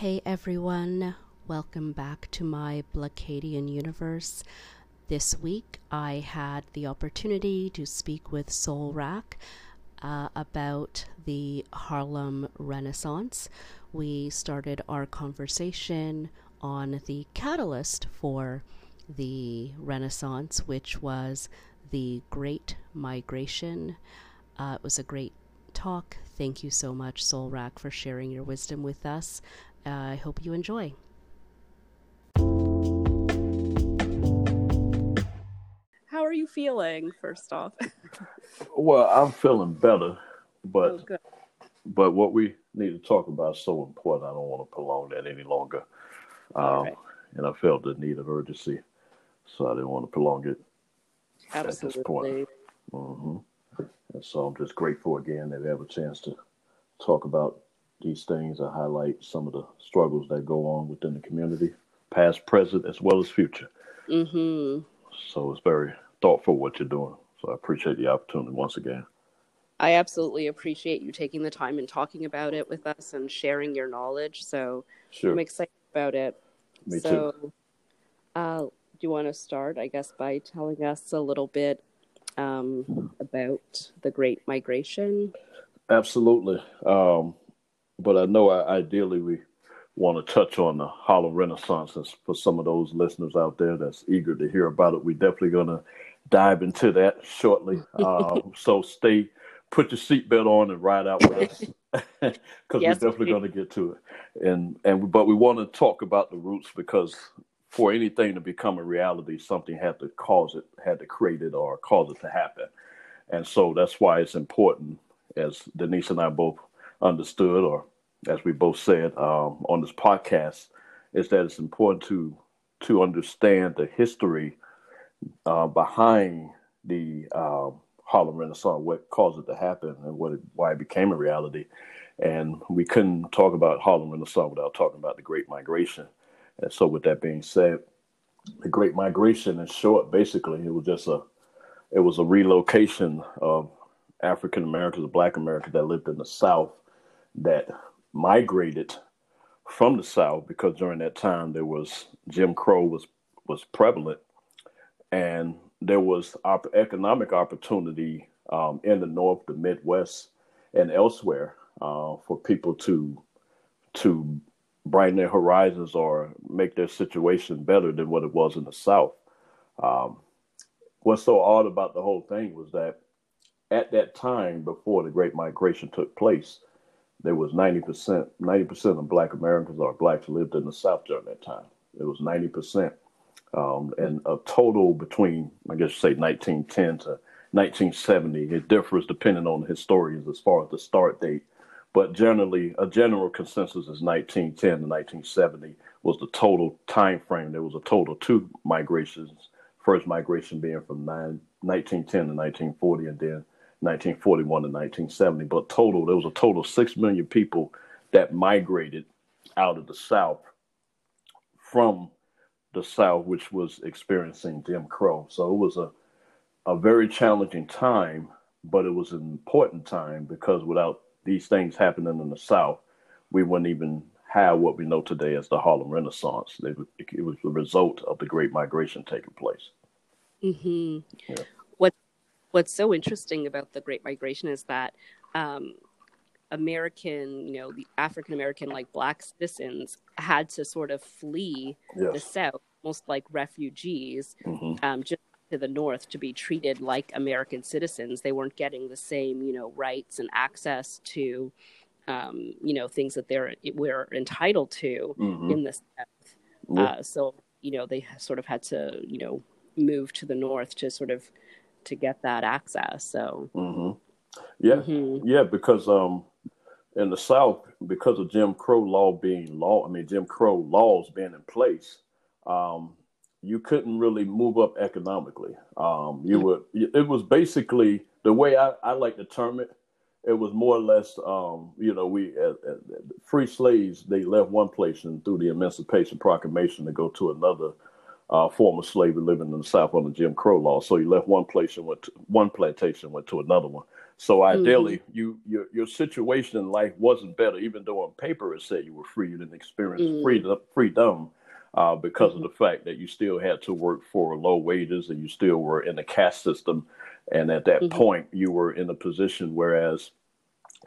Hey everyone, welcome back to my Blacadian universe. This week I had the opportunity to speak with Soul Rack uh, about the Harlem Renaissance. We started our conversation on the catalyst for the Renaissance, which was the Great Migration. Uh, it was a great talk. Thank you so much, Soul Rack, for sharing your wisdom with us. Uh, I hope you enjoy. How are you feeling, first off? well, I'm feeling better, but oh, but what we need to talk about is so important. I don't want to prolong that any longer. Um, right. And I felt the need of urgency, so I didn't want to prolong it Absolutely. at this point. Mm-hmm. And so I'm just grateful again that we have a chance to talk about these things and highlight some of the struggles that go on within the community, past, present, as well as future. Mm-hmm. So it's very thoughtful what you're doing. So I appreciate the opportunity once again. I absolutely appreciate you taking the time and talking about it with us and sharing your knowledge. So sure. I'm excited about it. Me so, too. Uh, do you want to start, I guess, by telling us a little bit um, about the Great Migration? Absolutely. Um, but I know I, ideally we want to touch on the Harlem Renaissance. And for some of those listeners out there that's eager to hear about it, we're definitely going to dive into that shortly. Um, so stay, put your seatbelt on and ride out with us because yes, we're definitely going to get to it. And and but we want to talk about the roots because for anything to become a reality, something had to cause it, had to create it, or cause it to happen. And so that's why it's important, as Denise and I both understood, or as we both said um, on this podcast, is that it's important to to understand the history uh, behind the uh, Harlem Renaissance, what caused it to happen, and what it, why it became a reality. And we couldn't talk about Harlem Renaissance without talking about the Great Migration. And so, with that being said, the Great Migration, in short, basically, it was just a it was a relocation of African Americans, Black Americans that lived in the South that migrated from the South because during that time there was Jim Crow was was prevalent, and there was op- economic opportunity um, in the North, the Midwest, and elsewhere uh, for people to to brighten their horizons or make their situation better than what it was in the South. Um, what's so odd about the whole thing was that at that time, before the Great Migration took place, there was 90%, 90% of black Americans or blacks lived in the South during that time. It was 90%. Um, and a total between, I guess, you say 1910 to 1970. It differs depending on the historians as far as the start date. But generally, a general consensus is 1910 to 1970 was the total time frame. There was a total two migrations. First migration being from nine, 1910 to 1940, and then 1941 to 1970. But total, there was a total of 6 million people that migrated out of the South from the South, which was experiencing Jim Crow. So it was a, a very challenging time, but it was an important time because without these things happening in the South, we wouldn't even have what we know today as the Harlem Renaissance. It, it was the result of the Great Migration taking place. Mm-hmm. Yeah what's so interesting about the Great Migration is that um, American, you know, the African American, like black citizens, had to sort of flee yes. the South, almost like refugees, mm-hmm. um, just to the North to be treated like American citizens. They weren't getting the same, you know, rights and access to, um, you know, things that they're we're entitled to mm-hmm. in the South. Uh, so, you know, they sort of had to, you know, move to the North to sort of to get that access. So, mm-hmm. yeah, mm-hmm. yeah, because um, in the South, because of Jim Crow law being law, I mean Jim Crow laws being in place, um, you couldn't really move up economically. Um, you would. It was basically the way I, I like to term it. It was more or less, um, you know, we uh, uh, free slaves. They left one place and through the Emancipation Proclamation to go to another uh, former slavery living in the South under Jim Crow law. So he left one place and went to, one plantation, went to another one. So ideally, mm-hmm. you your your situation in life wasn't better, even though on paper it said you were free. You didn't experience mm-hmm. freedom, freedom uh, because mm-hmm. of the fact that you still had to work for low wages and you still were in the caste system. And at that mm-hmm. point, you were in a position whereas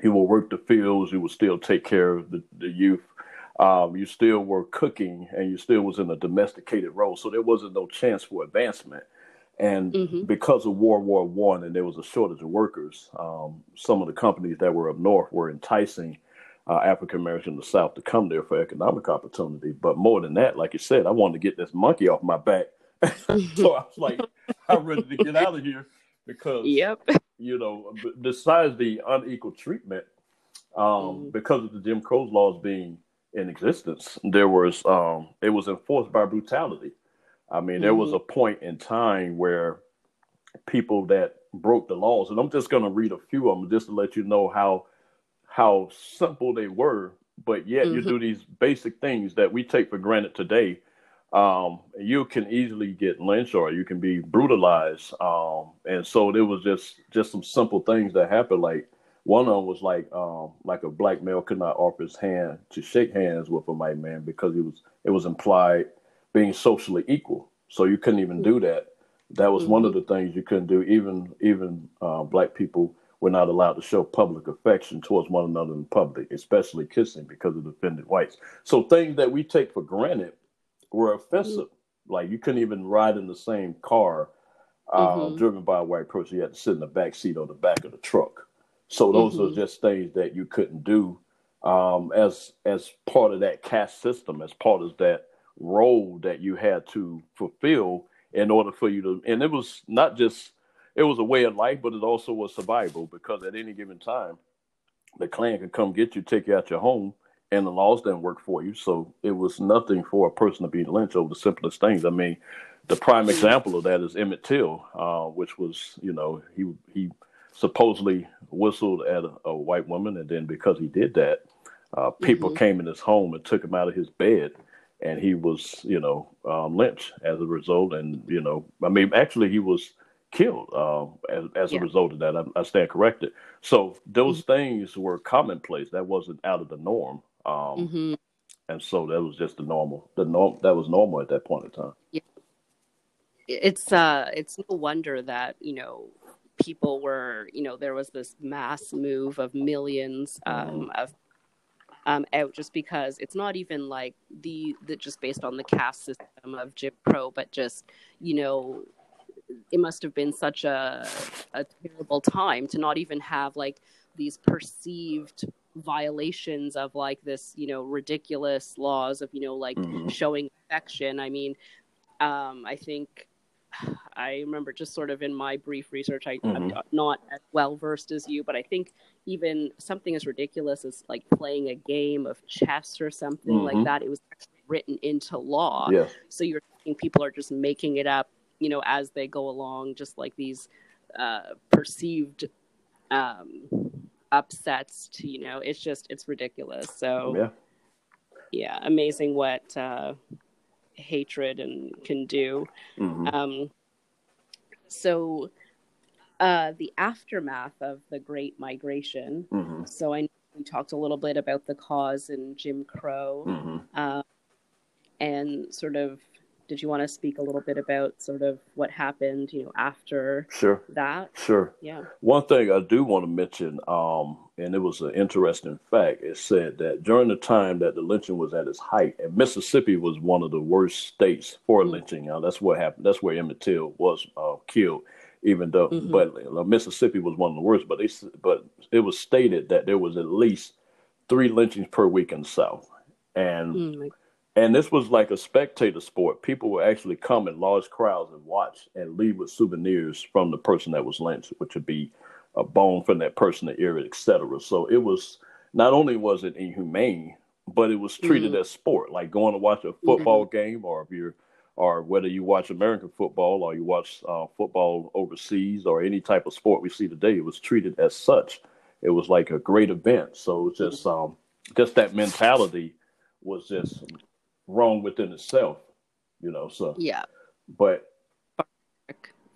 you will work the fields, you will still take care of the, the youth. Um, you still were cooking and you still was in a domesticated role. So there wasn't no chance for advancement. And mm-hmm. because of World War One and there was a shortage of workers, um, some of the companies that were up north were enticing uh, African Americans in the South to come there for economic opportunity. But more than that, like you said, I wanted to get this monkey off my back. so I was like, I'm ready to get out of here because, yep. you know, besides the unequal treatment, um, mm. because of the Jim Crow laws being in existence, there was um, it was enforced by brutality. I mean, there was mm-hmm. a point in time where people that broke the laws, and I'm just going to read a few of them just to let you know how how simple they were, but yet mm-hmm. you do these basic things that we take for granted today. Um, you can easily get lynched or you can be brutalized. Um, and so there was just just some simple things that happened. Like one of them was like um, like a black male could not offer his hand to shake hands with a white man because he was it was implied being socially equal. So you couldn't even do that. That was mm-hmm. one of the things you couldn't do. Even even uh, black people were not allowed to show public affection towards one another in public, especially kissing because of offended whites. So things that we take for granted were offensive. Mm-hmm. Like you couldn't even ride in the same car uh, mm-hmm. driven by a white person. You had to sit in the back seat or the back of the truck. So those mm-hmm. are just things that you couldn't do um, as as part of that caste system, as part of that role that you had to fulfill in order for you to. And it was not just it was a way of life, but it also was survival because at any given time, the Klan could come get you, take you out your home, and the laws didn't work for you. So it was nothing for a person to be lynched over the simplest things. I mean, the prime example of that is Emmett Till, uh, which was, you know, he he supposedly whistled at a, a, white woman, and then because he did that, uh, people mm-hmm. came in his home and took him out of his bed, and he was, you know, um, lynched as a result. And you know, I mean, actually, he was killed uh, as, as yeah. a result of that. I, I stand corrected. So those mm-hmm. things were commonplace. That wasn't out of the norm. Um, mm-hmm. And so that was just the normal. The norm that was normal at that point in time. Yeah. It's uh, it's no wonder that you know people were you know there was this mass move of millions um, mm-hmm. of um, out just because it's not even like the, the just based on the caste system of Jim Crow, but just you know it must have been such a a terrible time to not even have like these perceived violations of like this you know ridiculous laws of you know like mm-hmm. showing affection i mean um i think i remember just sort of in my brief research I, mm-hmm. i'm not as well versed as you but i think even something as ridiculous as like playing a game of chess or something mm-hmm. like that it was actually written into law yes. so you're thinking people are just making it up you know, as they go along, just like these uh, perceived um, upsets to, you know, it's just, it's ridiculous. So, yeah, yeah amazing what uh, hatred and can do. Mm-hmm. Um, so, uh, the aftermath of the Great Migration. Mm-hmm. So I we talked a little bit about the cause and Jim Crow, mm-hmm. uh, and sort of did you want to speak a little bit about sort of what happened, you know, after sure. that? Sure. Yeah. One thing I do want to mention, um, and it was an interesting fact, it said that during the time that the lynching was at its height, and Mississippi was one of the worst states for mm-hmm. lynching. Now, that's what happened. That's where Emmett Till was uh, killed. Even though, mm-hmm. but uh, Mississippi was one of the worst. But they, but it was stated that there was at least three lynchings per week in the South, and mm-hmm and this was like a spectator sport. People would actually come in large crowds and watch and leave with souvenirs from the person that was lynched, which would be a bone from that person, the ear, etc. So it was not only was it inhumane, but it was treated mm-hmm. as sport, like going to watch a football mm-hmm. game, or if you're, or whether you watch American football or you watch uh, football overseas or any type of sport we see today, it was treated as such. It was like a great event. So just um, just that mentality was just wrong within itself, you know. So yeah, but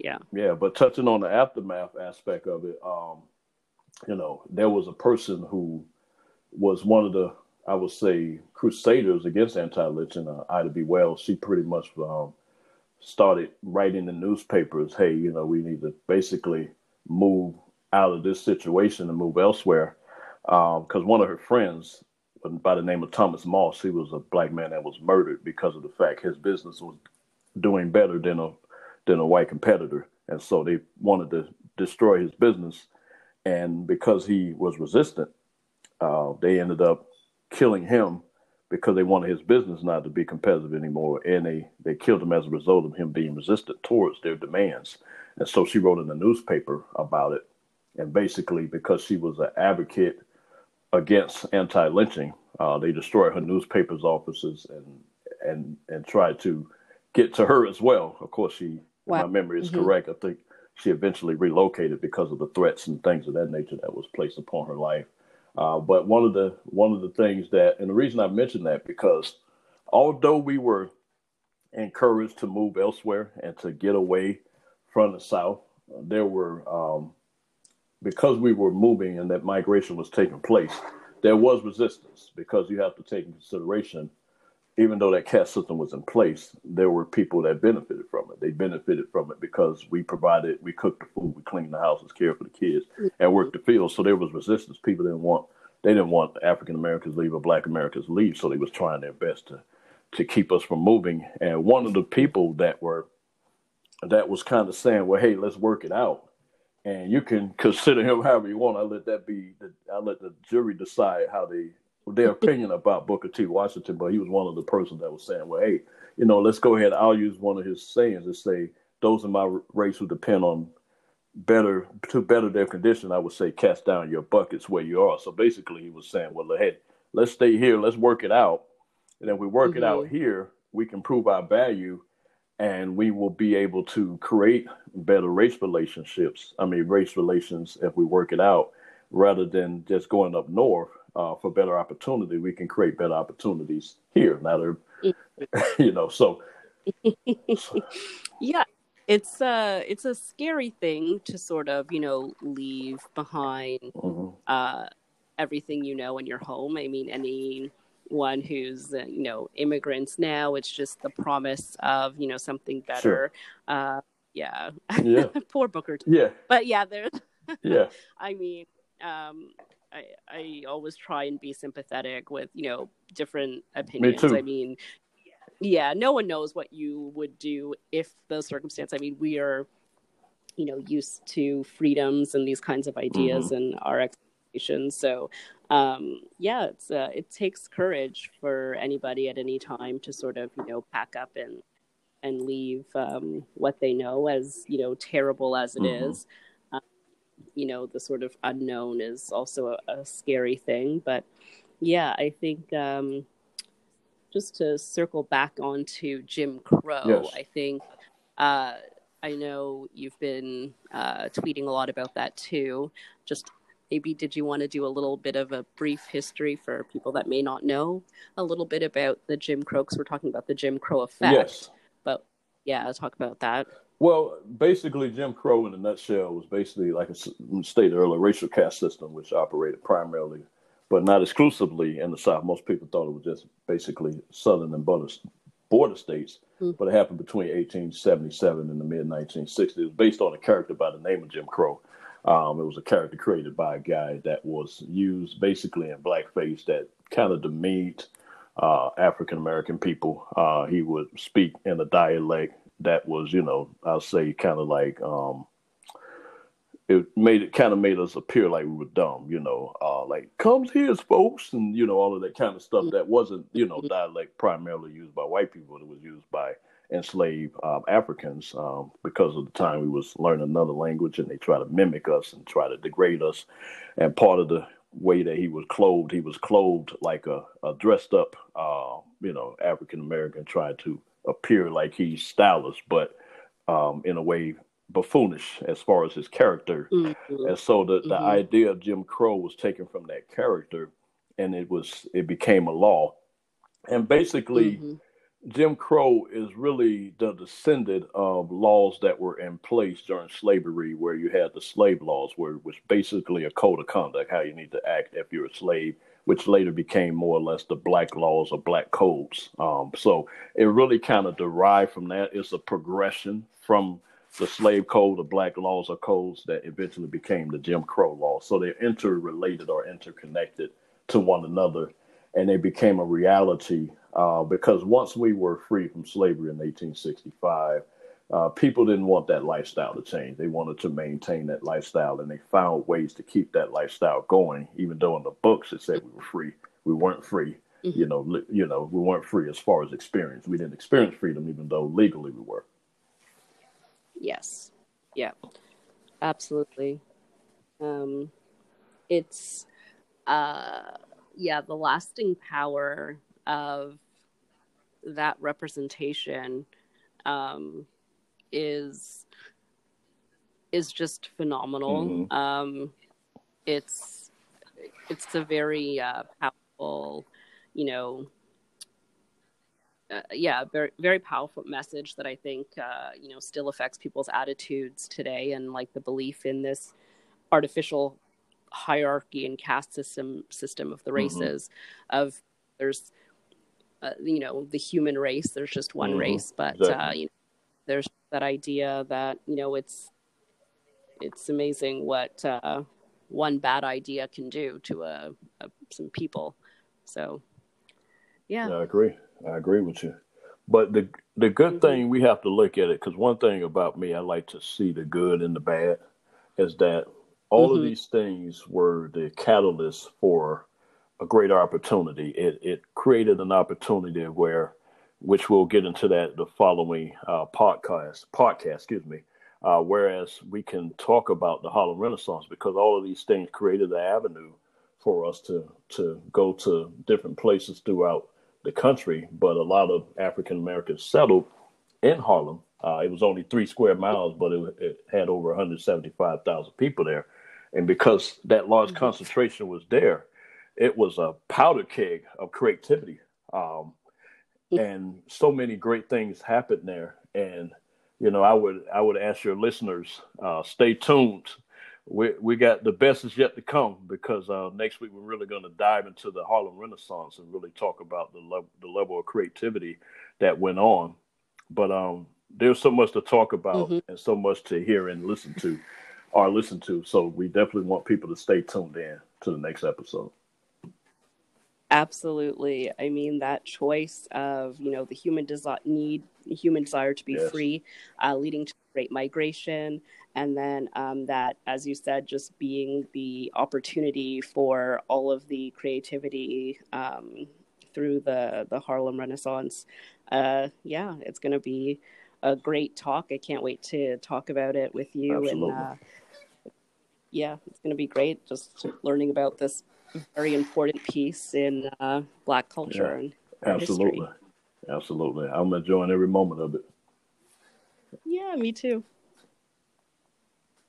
yeah, yeah. But touching on the aftermath aspect of it, um, you know, there was a person who was one of the, I would say, crusaders against anti-lynching, uh, Ida B. Wells. She pretty much um, started writing the newspapers, hey, you know, we need to basically move out of this situation and move elsewhere. Because um, one of her friends, by the name of Thomas Moss, he was a black man that was murdered because of the fact his business was doing better than a than a white competitor, and so they wanted to destroy his business. And because he was resistant, uh, they ended up killing him because they wanted his business not to be competitive anymore, and they they killed him as a result of him being resistant towards their demands. And so she wrote in the newspaper about it, and basically because she was an advocate against anti-lynching, uh, they destroyed her newspaper's offices and and and tried to get to her as well. Of course, she wow. my memory is mm-hmm. correct. I think she eventually relocated because of the threats and things of that nature that was placed upon her life. Uh, but one of the one of the things that, and the reason I mentioned that because although we were encouraged to move elsewhere and to get away from the South, there were um, because we were moving and that migration was taking place, there was resistance because you have to take in consideration even though that caste system was in place, there were people that benefited from it. They benefited from it because we provided, we cooked the food, we cleaned the houses, cared for the kids, and worked the fields. So there was resistance. People didn't want, they didn't want African Americans leave or Black Americans leave. So they was trying their best to to keep us from moving. And one of the people that were that was kind of saying, well, hey, let's work it out. And you can consider him however you want. I let that be. I let the jury decide how they their opinion about Booker T. Washington, but he was one of the persons that was saying, well, hey, you know, let's go ahead. I'll use one of his sayings to say, those in my race who depend on better to better their condition, I would say cast down your buckets where you are. So basically, he was saying, well, hey, let's stay here, let's work it out, and if we work mm-hmm. it out mm-hmm. here, we can prove our value, and we will be able to create better race relationships. I mean, race relations if we work it out, rather than just going up north uh, for better opportunity, we can create better opportunities here. Now, mm-hmm. you know, so, yeah, it's a uh, it's a scary thing to sort of you know leave behind mm-hmm. uh, everything you know in your home. I mean, anyone who's uh, you know immigrants now, it's just the promise of you know something better. Sure. Uh, yeah, yeah. Poor Booker. T. Yeah, but yeah, there's. yeah. I mean, um, I, I always try and be sympathetic with you know different opinions. Me too. I mean, yeah, no one knows what you would do if the circumstance. I mean, we are, you know, used to freedoms and these kinds of ideas mm-hmm. and our expectations. So, um, yeah, it's uh, it takes courage for anybody at any time to sort of you know pack up and and leave um, what they know, as you know, terrible as it mm-hmm. is you know the sort of unknown is also a, a scary thing. But yeah i think um, just to circle back onto jim crow yes. i think uh, i know you've been uh, tweeting a lot about that too. Just maybe did you want to do a little bit of a brief history for people that may not know a little bit about the jim crow? Because we're talking about the jim crow effect. Yes. but yeah I'll talk about that well, basically, Jim Crow in a nutshell was basically, like I stated earlier, racial caste system which operated primarily, but not exclusively in the South. Most people thought it was just basically Southern and border states, mm-hmm. but it happened between 1877 and the mid 1960s. It was based on a character by the name of Jim Crow. Um, it was a character created by a guy that was used basically in blackface that kind of demeaned uh, African American people. Uh, he would speak in a dialect that was, you know, I'll say kind of like um it made it kind of made us appear like we were dumb, you know, uh like comes here folks and you know all of that kind of stuff that wasn't, you know, dialect primarily used by white people, it was used by enslaved um, Africans um, because of the time we was learning another language and they try to mimic us and try to degrade us. And part of the way that he was clothed, he was clothed like a, a dressed up, uh, you know, African American, tried to appear like he's stylish, but um, in a way buffoonish as far as his character. Mm-hmm. And so the, the mm-hmm. idea of Jim Crow was taken from that character and it was it became a law. And basically mm-hmm. Jim Crow is really the descendant of laws that were in place during slavery, where you had the slave laws, where it was basically a code of conduct, how you need to act if you're a slave, which later became more or less the black laws or black codes. Um, so it really kind of derived from that. It's a progression from the slave code, the black laws or codes that eventually became the Jim Crow laws. So they're interrelated or interconnected to one another, and they became a reality uh, because once we were free from slavery in 1865, uh, people didn't want that lifestyle to change. They wanted to maintain that lifestyle, and they found ways to keep that lifestyle going. Even though in the books it said we were free, we weren't free. Mm-hmm. You know, li- you know, we weren't free as far as experience. We didn't experience freedom, even though legally we were. Yes. Yeah. Absolutely. Um, it's uh, yeah, the lasting power of that representation um, is is just phenomenal. Mm-hmm. Um, it's it's a very uh, powerful, you know, uh, yeah, very very powerful message that I think uh, you know still affects people's attitudes today, and like the belief in this artificial hierarchy and caste system system of the mm-hmm. races mm-hmm. of there's uh, you know the human race there's just one mm-hmm. race but exactly. uh, you know, there's that idea that you know it's it's amazing what uh, one bad idea can do to a, a some people so yeah. yeah i agree i agree with you but the the good mm-hmm. thing we have to look at it because one thing about me i like to see the good and the bad is that all mm-hmm. of these things were the catalyst for a great opportunity. It it created an opportunity where, which we'll get into that the following uh, podcast podcast, excuse me. Uh, whereas we can talk about the Harlem Renaissance because all of these things created the avenue for us to to go to different places throughout the country. But a lot of African Americans settled in Harlem. Uh, it was only three square miles, but it, it had over 175,000 people there. And because that large mm-hmm. concentration was there, it was a powder keg of creativity. Um, and so many great things happened there. And, you know, I would, I would ask your listeners, uh, stay tuned. We, we got the best is yet to come because uh, next week we're really going to dive into the Harlem Renaissance and really talk about the, le- the level of creativity that went on. But um, there's so much to talk about mm-hmm. and so much to hear and listen to or listen to. So we definitely want people to stay tuned in to the next episode. Absolutely. I mean, that choice of, you know, the human desire need, human desire to be yes. free, uh, leading to great migration. And then um, that, as you said, just being the opportunity for all of the creativity um, through the, the Harlem Renaissance. Uh, yeah, it's going to be a great talk. I can't wait to talk about it with you. Absolutely. And uh, yeah, it's going to be great just learning about this very important piece in uh, Black culture yeah, and absolutely, history. absolutely. I'm enjoying every moment of it. Yeah, me too.